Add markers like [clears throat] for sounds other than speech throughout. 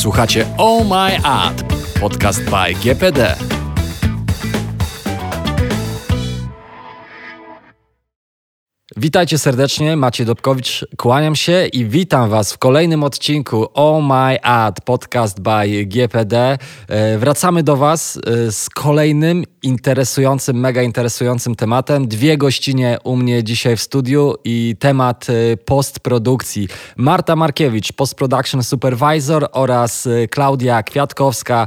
Słuchacie Oh My Ad, podcast by GPD. Witajcie serdecznie, Maciej Dobkowicz, kłaniam się i witam Was w kolejnym odcinku Oh My Ad, podcast by GPD. E, wracamy do Was e, z kolejnym interesującym, mega interesującym tematem. Dwie gościnie u mnie dzisiaj w studiu i temat e, postprodukcji. Marta Markiewicz, post-production supervisor oraz Klaudia Kwiatkowska,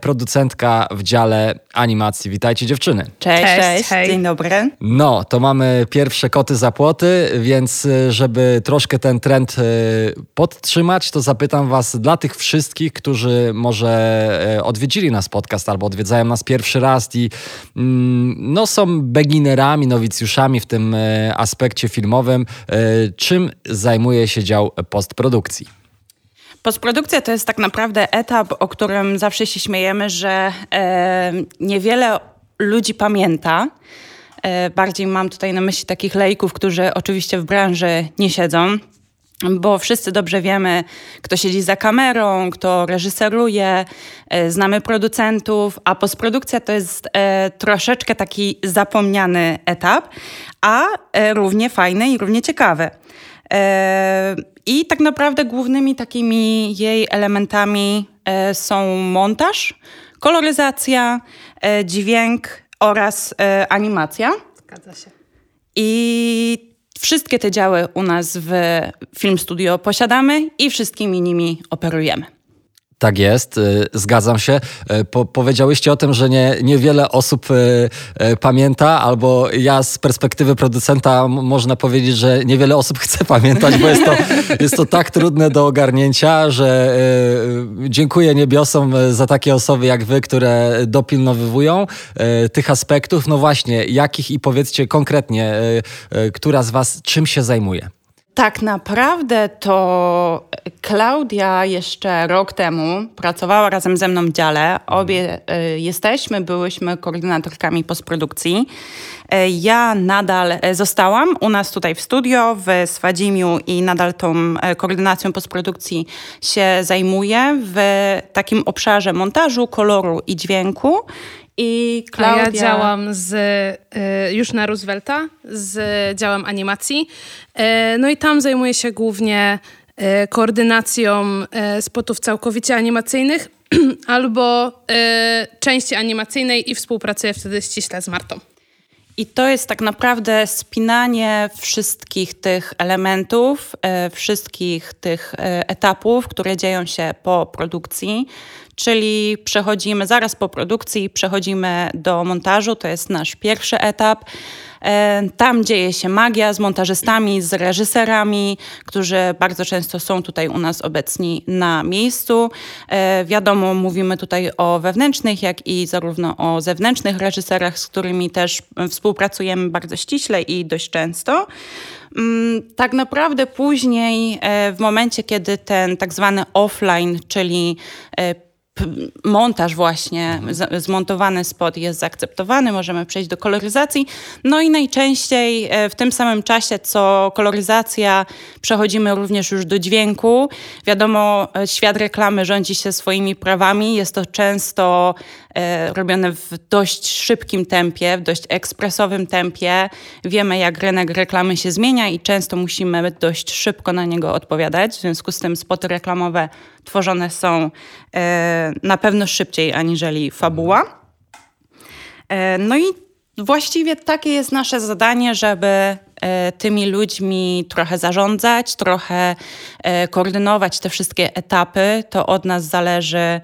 producentka w dziale animacji. Witajcie dziewczyny. Cześć, cześć, cześć. dzień dobry. No, to mamy pierwsze koty za płoty, więc y, żeby troszkę ten trend y, podtrzymać, to zapytam Was dla tych wszystkich, którzy może y, odwiedzili nas podcast albo odwiedzają nas pierwszy raz i mm, no, są beginnerami, nowicjuszami w tym aspekcie filmowym. Czym zajmuje się dział postprodukcji? Postprodukcja to jest tak naprawdę etap, o którym zawsze się śmiejemy, że e, niewiele ludzi pamięta. E, bardziej mam tutaj na myśli takich lejków, którzy oczywiście w branży nie siedzą, bo wszyscy dobrze wiemy, kto siedzi za kamerą, kto reżyseruje, e, znamy producentów, a postprodukcja to jest e, troszeczkę taki zapomniany etap, a równie fajny i równie ciekawy. I tak naprawdę głównymi takimi jej elementami są montaż, koloryzacja, dźwięk, oraz e, animacja. Zgadza się. I wszystkie te działy u nas w Film Studio posiadamy i wszystkimi nimi operujemy. Tak jest, y, zgadzam się. Y, po, powiedziałyście o tym, że nie, niewiele osób y, pamięta, albo ja z perspektywy producenta można powiedzieć, że niewiele osób [laughs] chce pamiętać, bo jest to, jest to tak trudne do ogarnięcia, że dziękuję niebiosom za takie osoby jak wy, które dopilnowywują tych aspektów. No właśnie, jakich i powiedzcie konkretnie, która z was czym się zajmuje? Tak naprawdę to Klaudia jeszcze rok temu pracowała razem ze mną w dziale. Obie y, jesteśmy, byłyśmy koordynatorkami postprodukcji. Y, ja nadal y, zostałam u nas tutaj w studio w Swadzimiu i nadal tą koordynacją postprodukcji się zajmuję w takim obszarze montażu, koloru i dźwięku. I Klaudia... A ja działam z, y, już na Roosevelta z działem animacji. Y, no i tam zajmuję się głównie y, koordynacją spotów całkowicie animacyjnych [clears throat] albo części animacyjnej i współpracuję wtedy ściśle z Martą. I to jest tak naprawdę spinanie wszystkich tych elementów, wszystkich tych etapów, które dzieją się po produkcji, czyli przechodzimy zaraz po produkcji, przechodzimy do montażu, to jest nasz pierwszy etap. E, tam dzieje się magia z montażystami, z reżyserami, którzy bardzo często są tutaj u nas obecni na miejscu. E, wiadomo, mówimy tutaj o wewnętrznych, jak i zarówno o zewnętrznych reżyserach, z którymi też współpracujemy bardzo ściśle i dość często. Mm, tak naprawdę później, e, w momencie, kiedy ten tak zwany offline, czyli montaż właśnie, mhm. zmontowany spot jest zaakceptowany, możemy przejść do koloryzacji. No i najczęściej e, w tym samym czasie, co koloryzacja, przechodzimy również już do dźwięku. Wiadomo, e, świat reklamy rządzi się swoimi prawami. Jest to często e, robione w dość szybkim tempie, w dość ekspresowym tempie. Wiemy, jak rynek reklamy się zmienia i często musimy dość szybko na niego odpowiadać. W związku z tym spoty reklamowe tworzone są e, na pewno szybciej aniżeli fabuła. E, no i właściwie takie jest nasze zadanie, żeby e, tymi ludźmi trochę zarządzać, trochę koordynować te wszystkie etapy. To od nas zależy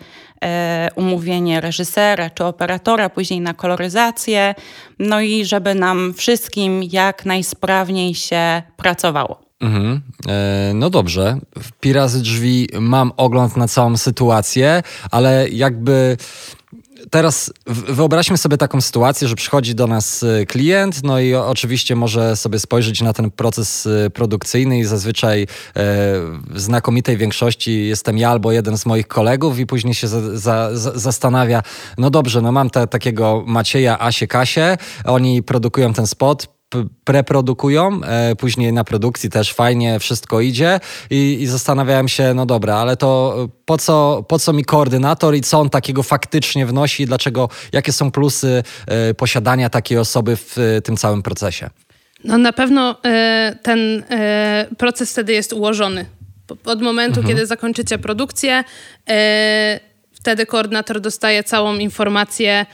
umówienie reżysera czy operatora, później na koloryzację, no i żeby nam wszystkim jak najsprawniej się pracowało. Mhm. E, no dobrze, w Drzwi mam ogląd na całą sytuację, ale jakby teraz wyobraźmy sobie taką sytuację, że przychodzi do nas e, klient, no i oczywiście może sobie spojrzeć na ten proces e, produkcyjny i zazwyczaj w znakomitej większości jestem ja albo jeden z moich kolegów i później się za, za, zastanawia, no dobrze, no mam te, takiego Macieja, Asię, Kasię, oni produkują ten spot, preprodukują, e, później na produkcji też fajnie wszystko idzie i, i zastanawiałem się, no dobra, ale to po co, po co mi koordynator i co on takiego faktycznie wnosi, dlaczego, jakie są plusy e, posiadania takiej osoby w tym całym procesie? No na pewno e, ten e, proces wtedy jest ułożony. Od momentu, mhm. kiedy zakończycie produkcję, e, wtedy koordynator dostaje całą informację,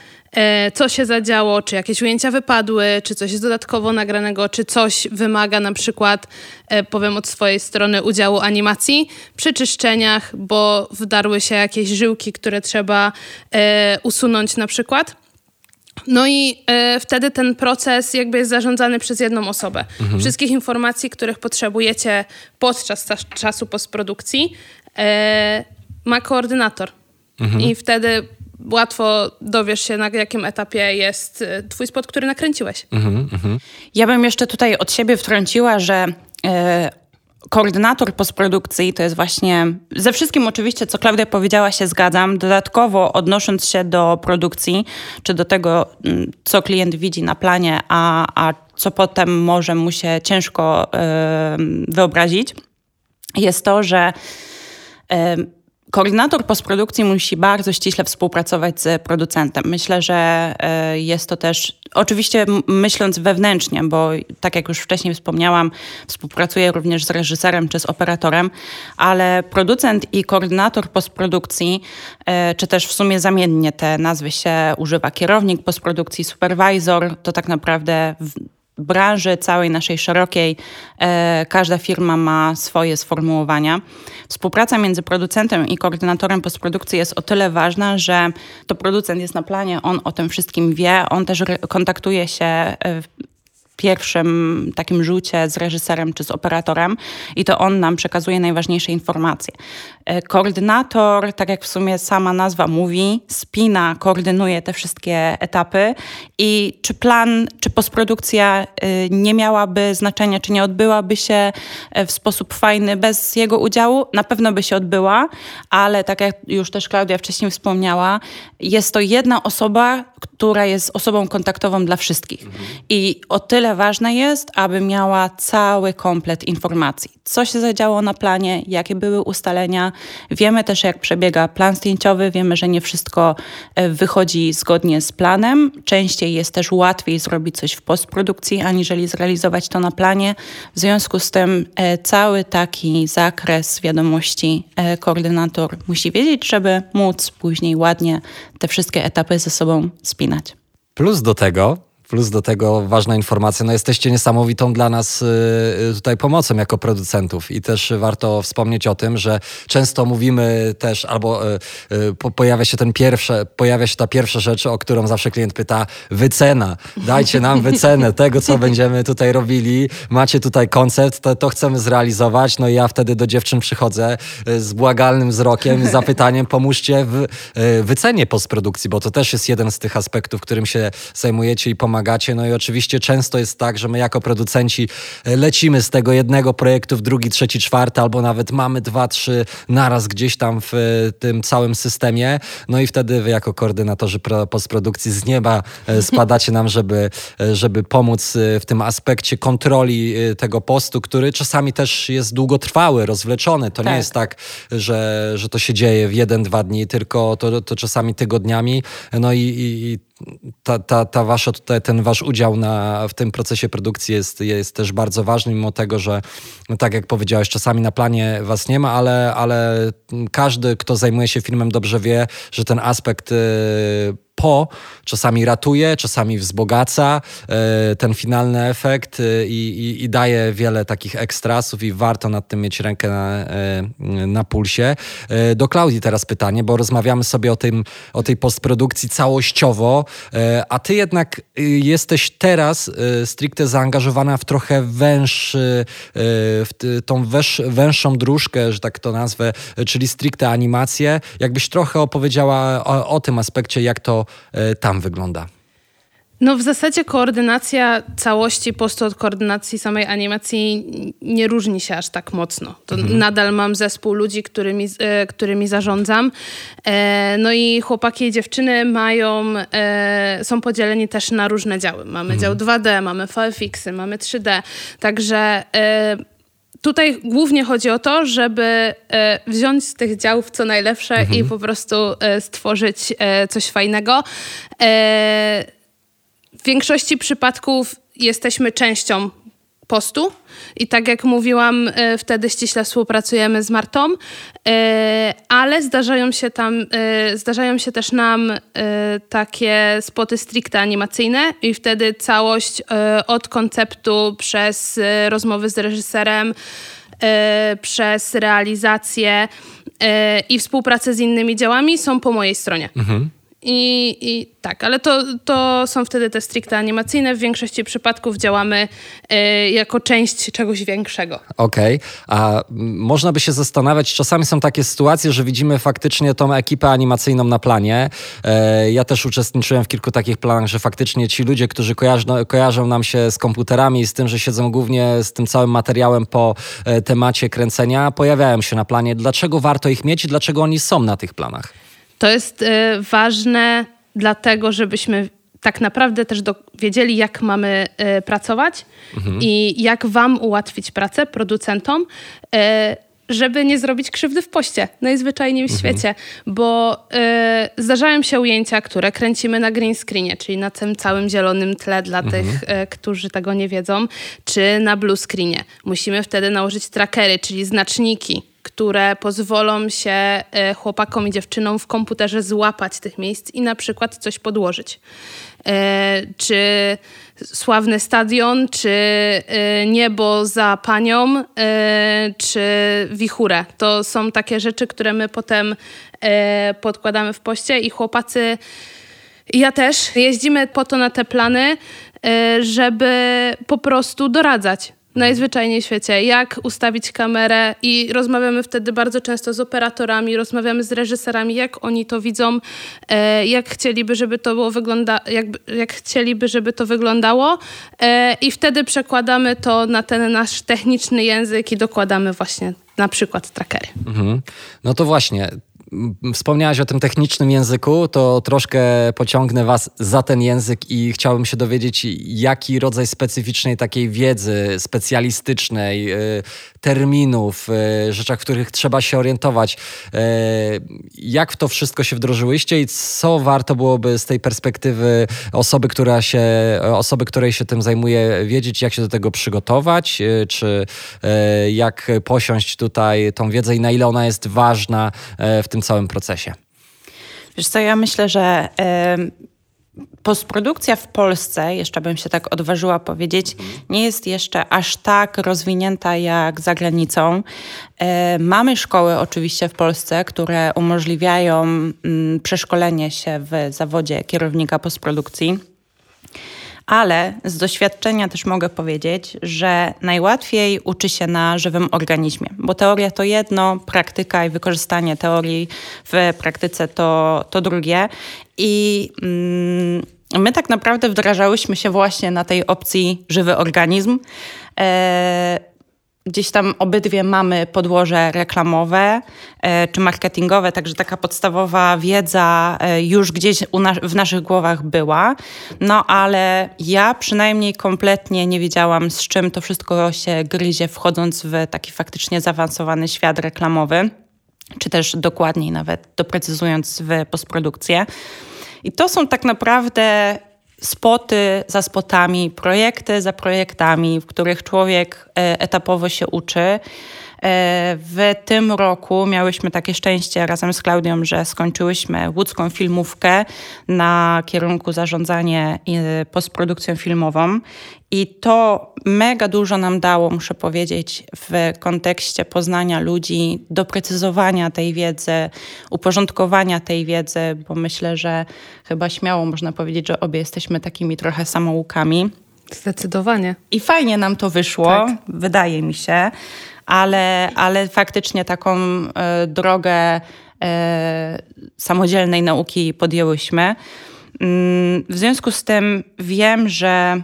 co się zadziało, czy jakieś ujęcia wypadły, czy coś jest dodatkowo nagranego, czy coś wymaga na przykład, powiem od swojej strony, udziału animacji przy czyszczeniach, bo wdarły się jakieś żyłki, które trzeba usunąć na przykład. No i e, wtedy ten proces jakby jest zarządzany przez jedną osobę. Mhm. Wszystkich informacji, których potrzebujecie podczas czasu postprodukcji, e, ma koordynator. Mhm. I wtedy łatwo dowiesz się, na jakim etapie jest e, twój spot, który nakręciłeś. Mhm, mhm. Ja bym jeszcze tutaj od siebie wtrąciła, że e, koordynator postprodukcji to jest właśnie, ze wszystkim oczywiście, co Klaudia powiedziała, się zgadzam. Dodatkowo odnosząc się do produkcji, czy do tego, mm, co klient widzi na planie, a, a co potem może mu się ciężko yy, wyobrazić, jest to, że yy, Koordynator postprodukcji musi bardzo ściśle współpracować z producentem. Myślę, że e, jest to też, oczywiście myśląc wewnętrznie, bo tak jak już wcześniej wspomniałam, współpracuję również z reżyserem czy z operatorem, ale producent i koordynator postprodukcji, e, czy też w sumie zamiennie te nazwy się używa, kierownik postprodukcji, supervisor, to tak naprawdę branży całej naszej szerokiej, e, każda firma ma swoje sformułowania. Współpraca między producentem i koordynatorem postprodukcji jest o tyle ważna, że to producent jest na planie, on o tym wszystkim wie, on też kontaktuje się e, pierwszym takim rzucie z reżyserem czy z operatorem i to on nam przekazuje najważniejsze informacje. E, koordynator, tak jak w sumie sama nazwa mówi, spina, koordynuje te wszystkie etapy i czy plan, czy postprodukcja e, nie miałaby znaczenia, czy nie odbyłaby się e, w sposób fajny bez jego udziału, na pewno by się odbyła, ale tak jak już też Klaudia wcześniej wspomniała, jest to jedna osoba, która jest osobą kontaktową dla wszystkich. Mhm. I o tyle ważne jest, aby miała cały komplet informacji. Co się zadziało na planie, jakie były ustalenia. Wiemy też, jak przebiega plan zdjęciowy, wiemy, że nie wszystko e, wychodzi zgodnie z planem. Częściej jest też łatwiej zrobić coś w postprodukcji, aniżeli zrealizować to na planie. W związku z tym e, cały taki zakres wiadomości e, koordynator musi wiedzieć, żeby móc później ładnie te wszystkie etapy ze sobą spinać. Plus do tego Plus do tego ważna informacja, no jesteście niesamowitą dla nas y, y, tutaj pomocą jako producentów. I też warto wspomnieć o tym, że często mówimy też albo y, pojawia się ten pierwsze, pojawia się ta pierwsza rzecz, o którą zawsze klient pyta, wycena, dajcie nam wycenę tego, co będziemy tutaj robili, macie tutaj koncept, to, to chcemy zrealizować, no i ja wtedy do dziewczyn przychodzę z błagalnym wzrokiem, z zapytaniem, pomóżcie w wycenie postprodukcji, bo to też jest jeden z tych aspektów, którym się zajmujecie i pomagacie pomagacie. No i oczywiście często jest tak, że my jako producenci e, lecimy z tego jednego projektu w drugi, trzeci, czwarty, albo nawet mamy dwa, trzy naraz gdzieś tam w e, tym całym systemie. No i wtedy wy jako koordynatorzy postprodukcji z nieba e, [laughs] spadacie nam, żeby, żeby pomóc w tym aspekcie kontroli tego postu, który czasami też jest długotrwały, rozwleczony. To tak. nie jest tak, że, że to się dzieje w jeden, dwa dni, tylko to, to czasami tygodniami. No i, i ta, ta, ta wasza tutaj, ten wasz udział na, w tym procesie produkcji jest, jest też bardzo ważny, mimo tego, że no tak jak powiedziałeś, czasami na planie was nie ma, ale, ale każdy, kto zajmuje się filmem dobrze wie, że ten aspekt y, po czasami ratuje, czasami wzbogaca e, ten finalny efekt e, i, i, i, daje wiele takich ekstrasów i warto nad tym mieć rękę na, e, na pulsie. Do Klaudii teraz pytanie, bo rozmawiamy sobie o, tym, o tej postprodukcji całościowo, a ty jednak jesteś teraz stricte zaangażowana w trochę węższy, w tą węż, węższą dróżkę, że tak to nazwę, czyli stricte animację. Jakbyś trochę opowiedziała o, o tym aspekcie, jak to tam wygląda? No w zasadzie koordynacja całości postu od koordynacji samej animacji nie różni się aż tak mocno. To mhm. Nadal mam zespół ludzi, którymi, e, którymi zarządzam. E, no i chłopaki i dziewczyny mają, e, są podzieleni też na różne działy. Mamy mhm. dział 2D, mamy VFX-y, mamy 3D. Także tutaj głównie chodzi o to, żeby wziąć z tych działów co najlepsze mhm. i po prostu stworzyć coś fajnego. W większości przypadków jesteśmy częścią postu i tak jak mówiłam, e, wtedy ściśle współpracujemy z Martą, e, ale zdarzają się tam, e, zdarzają się też nam takie spoty stricte animacyjne i wtedy całość od konceptu przez rozmowy z reżyserem, przez realizację i współpracę z innymi działami są po mojej stronie. Mhm. I, I, tak, ale to, to są wtedy te stricte animacyjne. W większości przypadków działamy y, jako część czegoś większego. Okej, okay. a można by się zastanawiać, czasami są takie sytuacje, że widzimy faktycznie tą ekipę animacyjną na planie. E, ja też uczestniczyłem w kilku takich planach, że faktycznie ci ludzie, którzy kojarzą, kojarzą nam się z komputerami i z tym, że siedzą głównie z tym całym materiałem po e, temacie kręcenia, pojawiają się na planie. Dlaczego warto ich mieć i dlaczego oni są na tych planach? To jest y, ważne dlatego, żebyśmy tak naprawdę też do, wiedzieli, jak mamy y, pracować mhm. i jak Wam ułatwić pracę, producentom, y, żeby nie zrobić krzywdy w poście, najzwyczajniej w mhm. świecie, bo y, zdarzają się ujęcia, które kręcimy na green screenie, czyli na tym całym zielonym tle dla mhm. tych, którzy tego nie wiedzą, czy na blue screenie. Musimy wtedy nałożyć trackery, czyli znaczniki, które pozwolą się e, chłopakom i dziewczynom w komputerze złapać tych miejsc i na przykład coś podłożyć. E, czy sławny stadion, czy e, niebo za panią, czy wichurę. To są takie rzeczy, które my potem podkładamy w poście i chłopacy, ja też, jeździmy po to na te plany, żeby po prostu doradzać najzwyczajniej w świecie, jak ustawić kamerę i rozmawiamy wtedy bardzo często z operatorami, rozmawiamy z reżyserami, jak oni to widzą, e, jak chcieliby, żeby to było wygląda, jak, jak chcieliby, żeby to wyglądało e, i wtedy przekładamy to na ten nasz techniczny język i dokładamy właśnie na przykład trackery. Mhm. No to właśnie, Wspomniałaś o tym technicznym języku, to troszkę pociągnę Was za ten język i chciałbym się dowiedzieć, jaki rodzaj specyficznej takiej wiedzy specjalistycznej, y, terminów, y, rzeczach, w których trzeba się orientować, y, jak w to wszystko się wdrożyłyście i co warto byłoby z tej perspektywy osoby, która się, osoby, której się tym zajmuje, wiedzieć, jak się do tego przygotować, czy jak posiąść tutaj tą wiedzę i na ile ona jest ważna w tym tym całym procesie? Wiesz co, ja myślę, że postprodukcja w Polsce, jeszcze bym się tak odważyła powiedzieć, nie jest jeszcze aż tak rozwinięta jak za granicą. Mamy szkoły oczywiście w Polsce, które umożliwiają mm, przeszkolenie się w zawodzie kierownika postprodukcji ale z doświadczenia też mogę powiedzieć, że najłatwiej uczy się na żywym organizmie, bo teoria to jedno, praktyka i wykorzystanie teorii w praktyce to, to drugie. I mm, my tak naprawdę wdrażałyśmy się właśnie na tej opcji żywy organizm. E, Gdzieś tam obydwie mamy podłoże reklamowe e, czy marketingowe, także taka podstawowa wiedza e, już gdzieś w naszych głowach była. No ale ja przynajmniej kompletnie nie wiedziałam, z czym to wszystko się gryzie, wchodząc w taki faktycznie zaawansowany świat reklamowy, czy też dokładniej nawet doprecyzując w postprodukcję. I to są tak naprawdę spoty za spotami, projekty za projektami, w których człowiek e, etapowo się uczy. E, w tym roku miałyśmy takie szczęście razem z Klaudią, że skończyłyśmy łódzką filmówkę na kierunku zarządzanie postprodukcją filmową i to mega dużo nam dało, muszę powiedzieć, w kontekście poznania ludzi, doprecyzowania tej wiedzy, uporządkowania tej wiedzy, bo myślę, że chyba śmiało można powiedzieć, że obie jesteśmy takimi trochę samoukami. Zdecydowanie. I fajnie nam to wyszło, tak. wydaje mi się, ale, ale faktycznie taką y, drogę y, samodzielnej nauki podjęłyśmy. Mm, w związku z tym wiem, że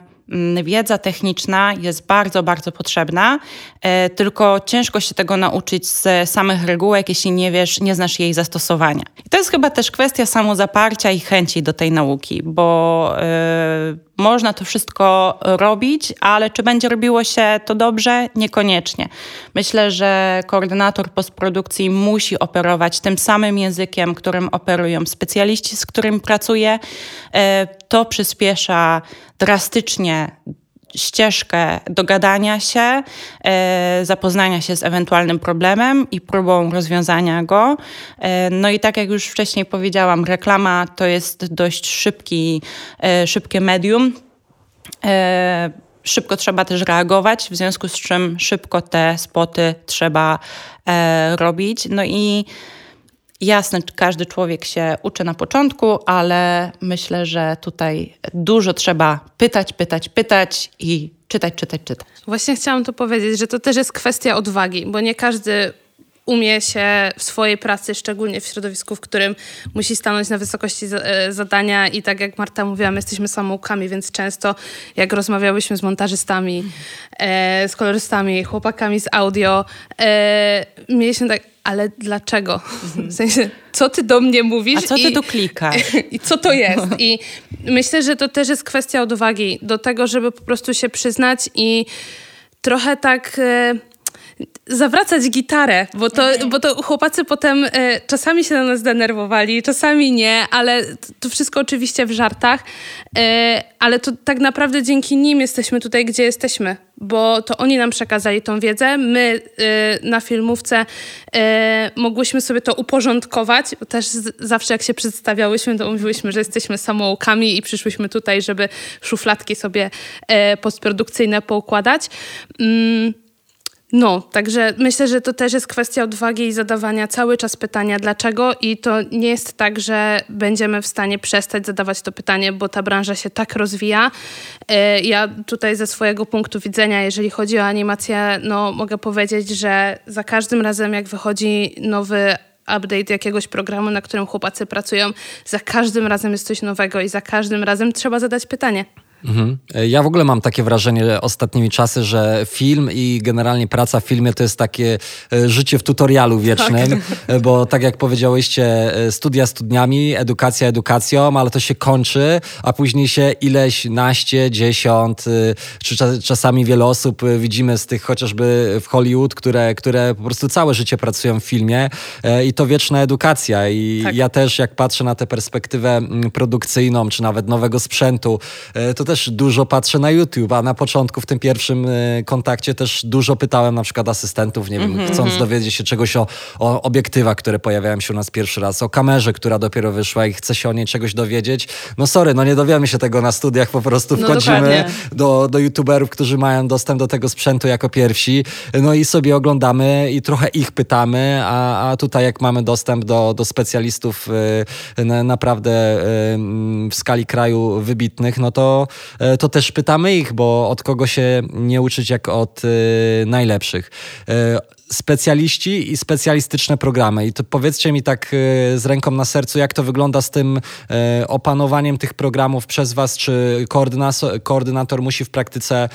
wiedza techniczna jest bardzo, bardzo potrzebna, e, tylko ciężko się tego nauczyć z samych regułek, jeśli nie wiesz, nie znasz jej zastosowania. I to jest chyba też kwestia samozaparcia i chęci do tej nauki, bo yy, można to wszystko robić, ale czy będzie robiło się to dobrze? Niekoniecznie. Myślę, że koordynator postprodukcji musi operować tym samym językiem, którym operują specjaliści, z którymi pracuje. E, to przyspiesza drastycznie ścieżkę dogadania się, e, zapoznania się z ewentualnym problemem i próbą rozwiązania go. E, no i tak jak już wcześniej powiedziałam, reklama to jest dość szybki, e, szybkie medium. Szybko trzeba też reagować, w związku z czym szybko te spoty trzeba robić. No i Jasne, każdy człowiek się uczy na początku, ale myślę, że tutaj dużo trzeba pytać, pytać, pytać i czytać, czytać, czytać. Właśnie chciałam tu powiedzieć, że to też jest kwestia odwagi, bo nie każdy umie się w swojej pracy, szczególnie w środowisku, w którym musi stanąć na wysokości e, zadania i tak jak Marta mówiła, my jesteśmy samoukami, więc często jak rozmawiałyśmy z montażystami, e, z kolorystami, chłopakami z audio, e, mieliśmy tak, ale dlaczego? [laughs] W sensie, co ty do mnie mówisz? A co ty i, tu klikasz? [laughs] I co to jest? I myślę, że to też jest kwestia odwagi do tego, żeby po prostu się przyznać i trochę tak... E, zawracać gitarę, bo to, okay. bo to chłopacy potem e, czasami się na nas denerwowali, czasami nie, ale to wszystko oczywiście w żartach, e, ale to tak naprawdę dzięki nim jesteśmy tutaj, gdzie jesteśmy, bo to oni nam przekazali tą wiedzę, my e, na filmówce e, mogłyśmy sobie to uporządkować, też z, zawsze jak się przedstawiałyśmy, to mówiłyśmy, że jesteśmy samoukami i przyszłyśmy tutaj, żeby szufladki sobie e, postprodukcyjne poukładać. Mm no, także myślę, że to też jest kwestia odwagi i zadawania cały czas pytania dlaczego i to nie jest tak, że będziemy w stanie przestać zadawać to pytanie, bo ta branża się tak rozwija. E, ja tutaj ze swojego punktu widzenia, jeżeli chodzi o animację, no mogę powiedzieć, że za każdym razem jak wychodzi nowy update jakiegoś programu, na którym chłopacy pracują, za każdym razem jest coś nowego i za każdym razem trzeba zadać pytanie. Mhm. Ja w ogóle mam takie wrażenie ostatnimi czasy, że film i generalnie praca w filmie to jest takie e, życie w tutorialu wiecznym, tak. E, bo tak jak powiedziałyście, e, studia studniami, edukacja edukacją, ale to się kończy, a później się ileś naście, dziesiąt, czy czasami wiele osób widzimy z tych chociażby w Hollywood, które, które po prostu całe życie pracują w filmie i to wieczna edukacja i tak. ja też jak patrzę na tę perspektywę mm, produkcyjną, czy nawet nowego sprzętu, to też też dużo patrzę na YouTube, a na początku w tym pierwszym e, kontakcie też dużo pytałem na przykład asystentów, nie wiem, mm -hmm. chcąc mhm. dowiedzieć się czegoś o, o obiektywach, które pojawiają się u nas pierwszy raz, o kamerze, która dopiero wyszła i chce się o niej czegoś dowiedzieć. No sorry, no nie dowiemy się tego na studiach, po prostu no wchodzimy no do, do youtuberów, którzy mają dostęp do tego sprzętu jako pierwsi, no i sobie oglądamy i trochę ich pytamy, a, a tutaj jak mamy dostęp do, do specjalistów y, naprawdę y, w skali kraju wybitnych, no to to też pytamy ich, bo od kogo się nie uczyć jak od e, najlepszych e, specjaliści i specjalistyczne programy. I to powiedzcie mi tak z ręką na sercu, jak to wygląda z tym opanowaniem tych programów przez Was? Czy koordynator musi w praktyce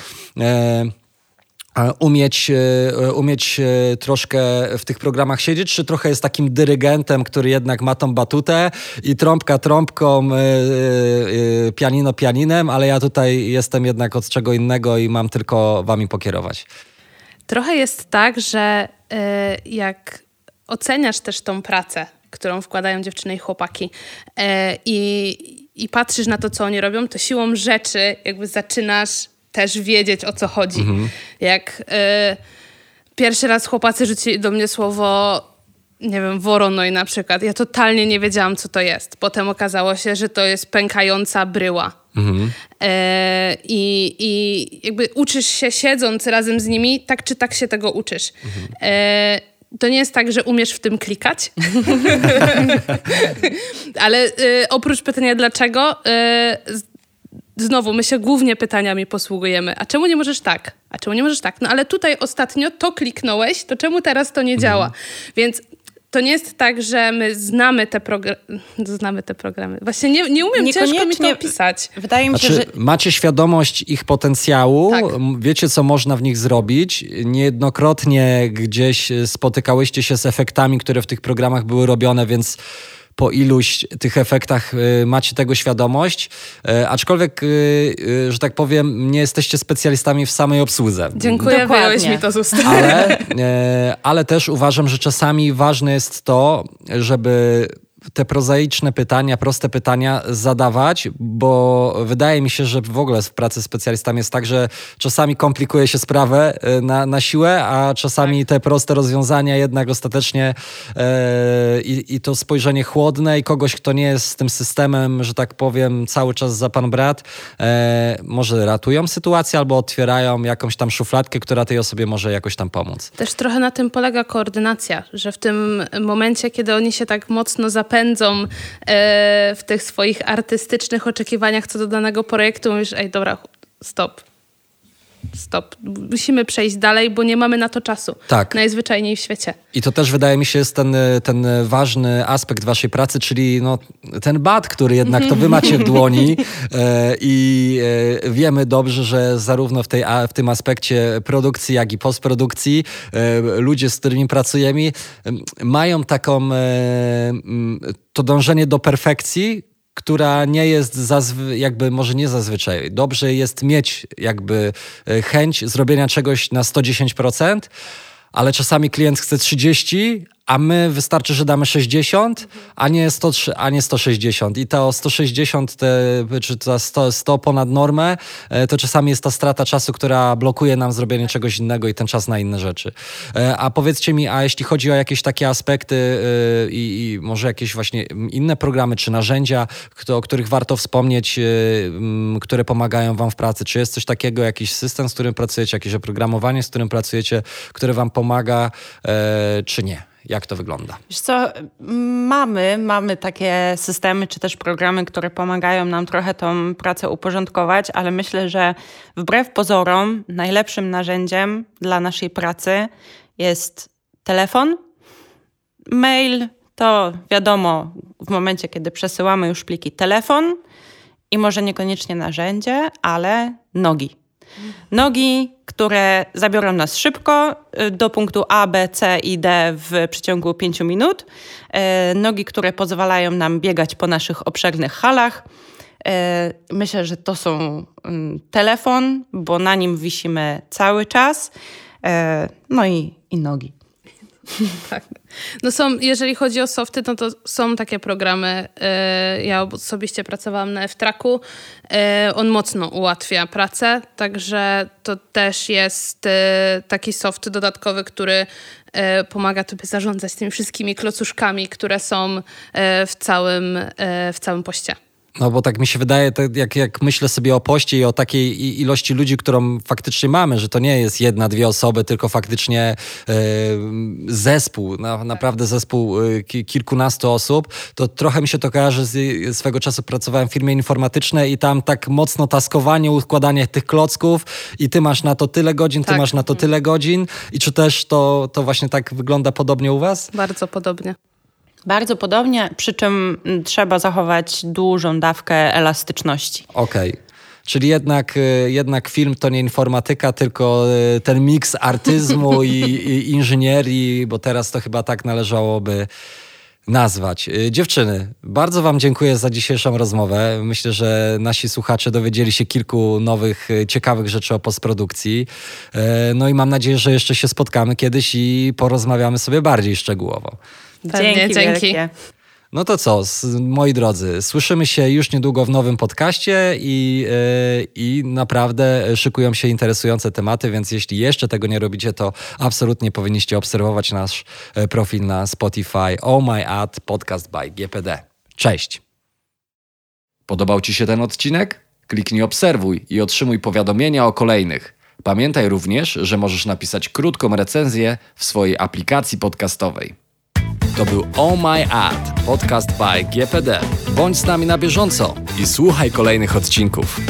umieć, e, umieć e, troszkę w tych programach siedzieć, czy trochę jest takim dyrygentem, który jednak ma tą batutę i trąbka trąbką, e, pianino pianinem, ale ja tutaj jestem jednak od czego innego i mam tylko wami pokierować. Trochę jest tak, że jak oceniasz też tą pracę, którą wkładają dziewczyny i chłopaki i, i patrzysz na to, co oni robią, to siłą rzeczy jakby zaczynasz też wiedzieć o co chodzi. Mhm. Jak y, pierwszy raz chłopacy rzucili do mnie słowo nie wiem, woronoj na przykład. Ja totalnie nie wiedziałam, co to jest. Potem okazało się, że to jest pękająca bryła. Mhm. E, i, I jakby uczysz się siedząc razem z nimi, tak czy tak się tego uczysz. Mhm. E, to nie jest tak, że umiesz w tym klikać. [laughs] [laughs] Ale y, oprócz pytania dlaczego, y, znowu my się głównie pytaniami posługujemy. A czemu nie możesz tak? A czemu nie możesz tak? No ale tutaj ostatnio to kliknąłeś, to czemu teraz to nie działa? Mhm. Więc to nie jest tak, że my znamy te, progr- znamy te programy. Właśnie nie, nie umiem ciężko mi to opisać. Wydaje mi się, znaczy, że... Macie świadomość ich potencjału, tak. wiecie, co można w nich zrobić. Niejednokrotnie gdzieś spotykałyście się z efektami, które w tych programach były robione, więc po iluś tych efektach y, macie tego świadomość, y, aczkolwiek, y, że tak powiem, nie jesteście specjalistami w samej obsłudze. Dziękuję, wyjąłeś mi to z ust. Ale, [laughs] ale też uważam, że czasami ważne jest to, żeby te prozaiczne pytania, proste pytania zadawać, bo wydaje mi się, że w ogóle w pracy specjalistami jest tak, że czasami komplikuje się sprawę e, na, na siłę, a czasami tak. te proste rozwiązania jednak ostatecznie e, i, i to spojrzenie chłodne i kogoś, kto nie jest z tym systemem, że tak powiem, cały czas za pan brat, e, może ratują sytuację albo otwierają jakąś tam szufladkę, która tej osobie może jakoś tam pomóc. Też trochę na tym polega koordynacja, że w tym momencie, kiedy oni się tak mocno zapewniają, pędzą e, w tych swoich artystycznych oczekiwaniach co do danego projektu, mówisz, ej, dobra, stop. Stop. Musimy przejść dalej, bo nie mamy na to czasu. Tak. Najzwyczajniej w świecie. I to też wydaje mi się jest ten, ten ważny aspekt waszej pracy, czyli no, ten bat, który jednak to wy [laughs] macie w dłoni e, i e, wiemy dobrze, że zarówno w, tej, a, w tym aspekcie produkcji, jak i postprodukcji e, ludzie, z którymi pracujemy, mają taką e, to dążenie do perfekcji, która nie jest zazwy, jakby może nie zazwyczaj. Dobrze jest mieć jakby e, chęć zrobienia czegoś na 110%, ale czasami klient chce 30, a my wystarczy, że damy 60, a nie, 100, a nie 160. I to 160, te, czy to 100, 100 ponad normę, e, to czasami jest ta strata czasu, która blokuje nam zrobienie czegoś innego i ten czas na inne rzeczy. E, a powiedzcie mi, a jeśli chodzi o jakieś takie aspekty e, i, i może jakieś właśnie inne programy czy narzędzia, o których warto wspomnieć, które pomagają wam w pracy, czy jest coś takiego, jakiś system, z którym pracujecie, jakieś oprogramowanie, z którym pracujecie, które wam pomaga, czy nie? Jak to wygląda? Wiesz co, mamy, mamy takie systemy czy też programy, które pomagają nam trochę tą pracę uporządkować, ale myślę, że wbrew pozorom najlepszym narzędziem dla naszej pracy jest telefon. Mail to wiadomo, w momencie, kiedy przesyłamy już pliki, telefon i może niekoniecznie narzędzie, ale nogi. Nogi, które zabiorą nas szybko y, do punktu A, B, C i D w przeciągu 5 minut. Y, nogi, które pozwalają nam biegać po naszych obszernych halach. Y, myślę, że to są mm, telefon, bo na nim wisimy cały czas. No i, i nogi. [laughs] tak. No są, jeżeli chodzi o softy, no to są takie programy. E, ja osobiście pracowałam na F-Tracku. E, on mocno ułatwia pracę, także to też jest e, taki soft dodatkowy, który pomaga tobie zarządzać tymi wszystkimi klocuszkami, które są w całym, w całym poście. No bo tak mi się wydaje, tak jak, jak myślę sobie o poście i o takiej ilości ludzi, którą faktycznie mamy, że to nie jest jedna, dwie osoby, tylko faktycznie e, zespół, na, naprawdę zespół e, kilkunastu osób, to trochę mi się to kojarzy, z, swego czasu pracowałem w firmie informatycznej i tam tak mocno taskowanie, układanie tych klocków i ty masz na to tyle godzin, tak. ty masz na to tyle godzin i czy też to, to właśnie tak wygląda podobnie u was? Bardzo podobnie. Bardzo podobnie, przy czym trzeba zachować dużą dawkę elastyczności. Okej. Okay. Czyli jednak, y, jednak film to nie informatyka, tylko y, ten miks artyzmu [laughs] i, i inżynierii, bo teraz to chyba tak należałoby nazwać. Y, dziewczyny, bardzo Wam dziękuję za dzisiejszą rozmowę. Myślę, że nasi słuchacze dowiedzieli się kilku nowych, ciekawych rzeczy o postprodukcji. No i mam nadzieję, że jeszcze się spotkamy kiedyś i porozmawiamy sobie bardziej szczegółowo. Pewnie, dzięki. dzięki. No to co, moi drodzy, słyszymy się już niedługo w nowym podcaście i, yy, i naprawdę szykują się interesujące tematy, więc jeśli jeszcze tego nie robicie, to absolutnie powinniście obserwować nasz e, profil na Spotify Oh My Ad Podcast by GPD. Cześć! Podobał Ci się ten odcinek? Kliknij obserwuj i otrzymuj powiadomienia o kolejnych. Pamiętaj również, że możesz napisać krótką recenzję w swojej aplikacji podcastowej. To był Oh My Ad, podcast by GPD. Bądź z nami na bieżąco i słuchaj kolejnych odcinków.